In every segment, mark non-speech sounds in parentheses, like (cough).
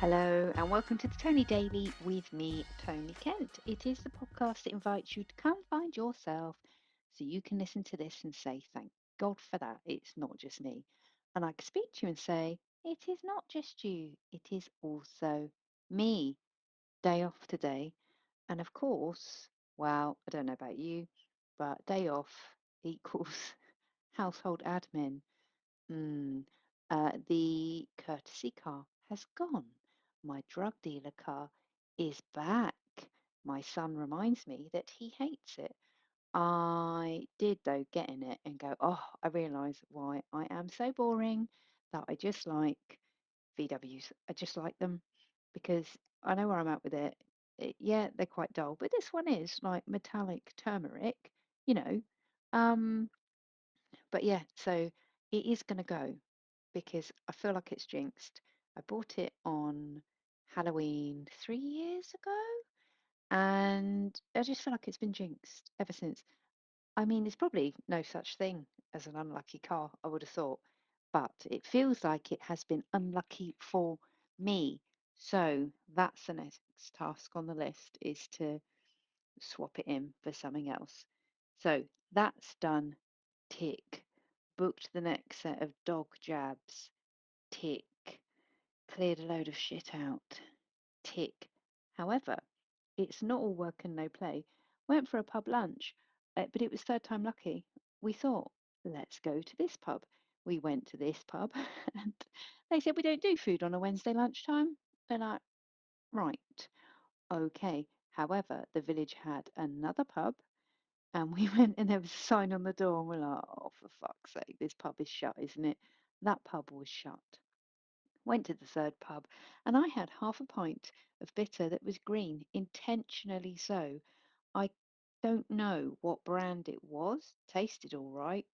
Hello, and welcome to the Tony Daily with me, Tony Kent. It is the podcast that invites you to come find yourself so you can listen to this and say, Thank God for that. It's not just me. And I can speak to you and say, It is not just you, it is also me. Day off today. And of course, well, I don't know about you, but day off (laughs) equals household admin. Mm, uh, the courtesy car has gone. My drug dealer car is back. My son reminds me that he hates it. I did, though, get in it and go, oh, I realise why I am so boring that I just like VWs. I just like them because I know where I'm at with it. it yeah, they're quite dull, but this one is like metallic turmeric, you know. Um, but yeah, so it is going to go because I feel like it's jinxed. I bought it on Halloween three years ago, and I just feel like it's been jinxed ever since. I mean, there's probably no such thing as an unlucky car, I would have thought, but it feels like it has been unlucky for me. So that's the next task on the list is to swap it in for something else. So that's done. Tick. Booked the next set of dog jabs. Tick. Cleared a load of shit out. Tick. However, it's not all work and no play. Went for a pub lunch, uh, but it was third time lucky. We thought, let's go to this pub. We went to this pub (laughs) and they said we don't do food on a Wednesday lunchtime. They're like, right, okay. However, the village had another pub and we (laughs) went and there was a sign on the door and we're like, oh, for fuck's sake, this pub is shut, isn't it? That pub was shut. Went to the third pub and I had half a pint of bitter that was green, intentionally so. I don't know what brand it was, tasted all right.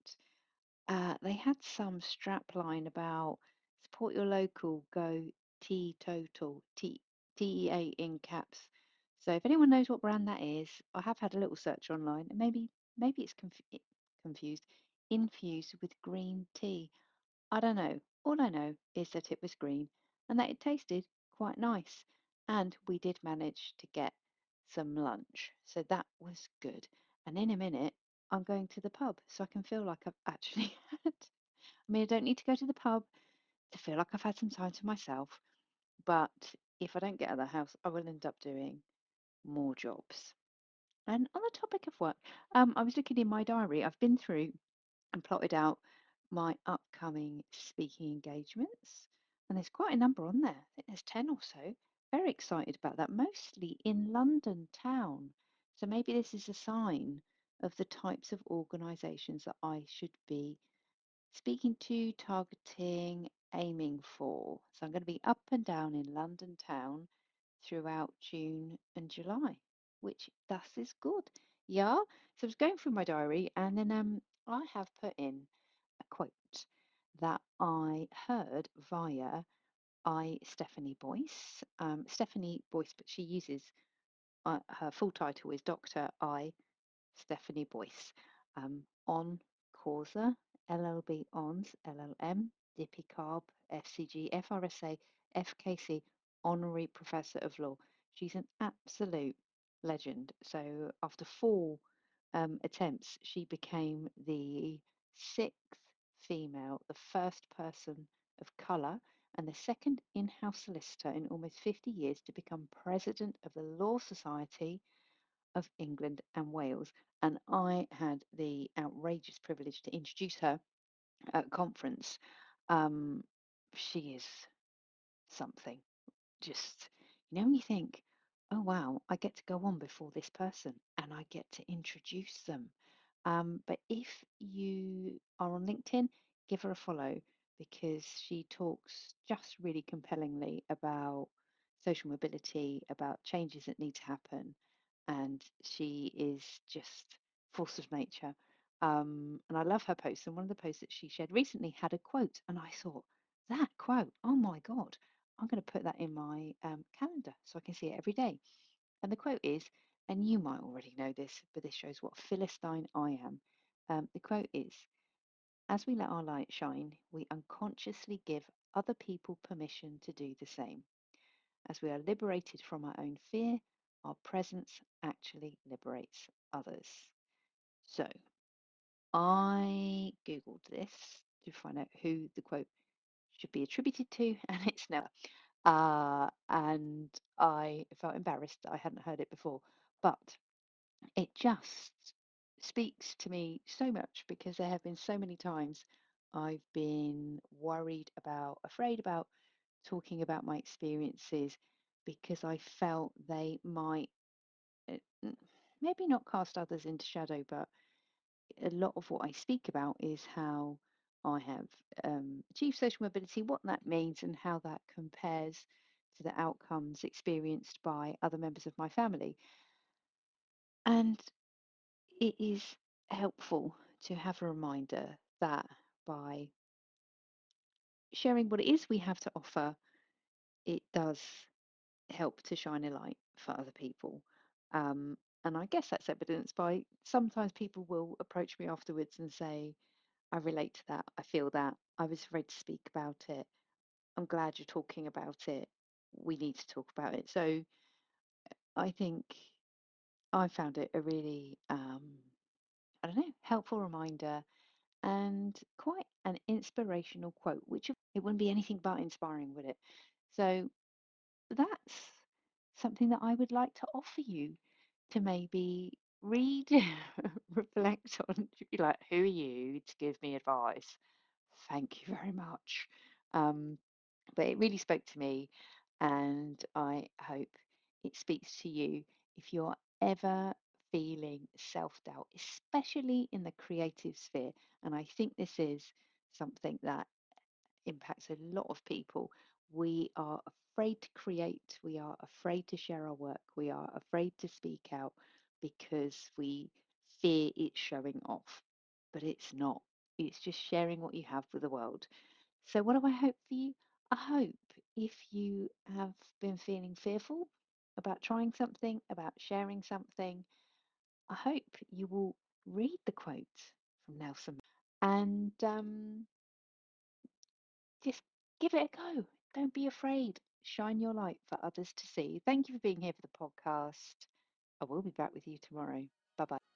Uh, they had some strap line about support your local, go teetotal, T T E A in caps. So if anyone knows what brand that is, I have had a little search online, and maybe maybe it's conf confused, infused with green tea. I don't know. All I know is that it was green and that it tasted quite nice. And we did manage to get some lunch. So that was good. And in a minute, I'm going to the pub so I can feel like I've actually (laughs) had. I mean, I don't need to go to the pub to feel like I've had some time to myself. But if I don't get out of the house, I will end up doing more jobs. And on the topic of work, um, I was looking in my diary. I've been through and plotted out my upcoming speaking engagements. And there's quite a number on there. I think there's 10 or so. Very excited about that, mostly in London town. So maybe this is a sign of the types of organisations that I should be speaking to, targeting, aiming for. So I'm going to be up and down in London town throughout June and July, which thus is good. Yeah. So I was going through my diary and then um I have put in quote that I heard via I Stephanie Boyce. Um, Stephanie Boyce, but she uses uh, her full title is Dr. I Stephanie Boyce um, on Causa, LLB ONS, LLM, DIPI-CARB, FCG, FRSA, FKC, Honorary Professor of Law. She's an absolute legend. So after four um, attempts, she became the sixth female, the first person of colour, and the second in house solicitor in almost 50 years to become president of the Law Society of England and Wales. And I had the outrageous privilege to introduce her at conference. Um, she is something. Just, you know, when you think, oh, wow, I get to go on before this person and I get to introduce them. Um, but if you are on LinkedIn, give her a follow because she talks just really compellingly about social mobility, about changes that need to happen. And she is just force of nature. Um, and I love her posts. And one of the posts that she shared recently had a quote. And I thought, that quote, oh my God, I'm going to put that in my um, calendar so I can see it every day. And the quote is, and you might already know this, but this shows what Philistine I am. Um, the quote is, as we let our light shine, we unconsciously give other people permission to do the same. As we are liberated from our own fear, our presence actually liberates others. So I Googled this to find out who the quote should be attributed to, (laughs) and it's Nella. Uh, and I felt embarrassed that I hadn't heard it before, but it just speaks to me so much because there have been so many times I've been worried about, afraid about talking about my experiences because I felt they might uh, maybe not cast others into shadow, but a lot of what I speak about is how I have um, achieved social mobility, what that means, and how that compares to the outcomes experienced by other members of my family. And it is helpful to have a reminder that by sharing what it is we have to offer, it does help to shine a light for other people. Um, and I guess that's evidenced by sometimes people will approach me afterwards and say, I relate to that. I feel that. I was afraid to speak about it. I'm glad you're talking about it. We need to talk about it. So I think I found it a really, um, I don't know, helpful reminder and quite an inspirational quote, which it wouldn't be anything but inspiring, would it? So that's something that I would like to offer you to maybe read, (laughs) reflect on, be like, who are you to give me advice? Thank you very much. Um, but it really spoke to me, and I hope it speaks to you if you're ever feeling self doubt, especially in the creative sphere. And I think this is something that impacts a lot of people. We are afraid to create, we are afraid to share our work, we are afraid to speak out because we fear it's showing off. But it's not, it's just sharing what you have with the world. So, what do I hope for you? I hope if you have been feeling fearful about trying something, about sharing something, I hope you will read the quote from Nelson and um, just give it a go. Don't be afraid. Shine your light for others to see. Thank you for being here for the podcast. I will be back with you tomorrow. Bye bye.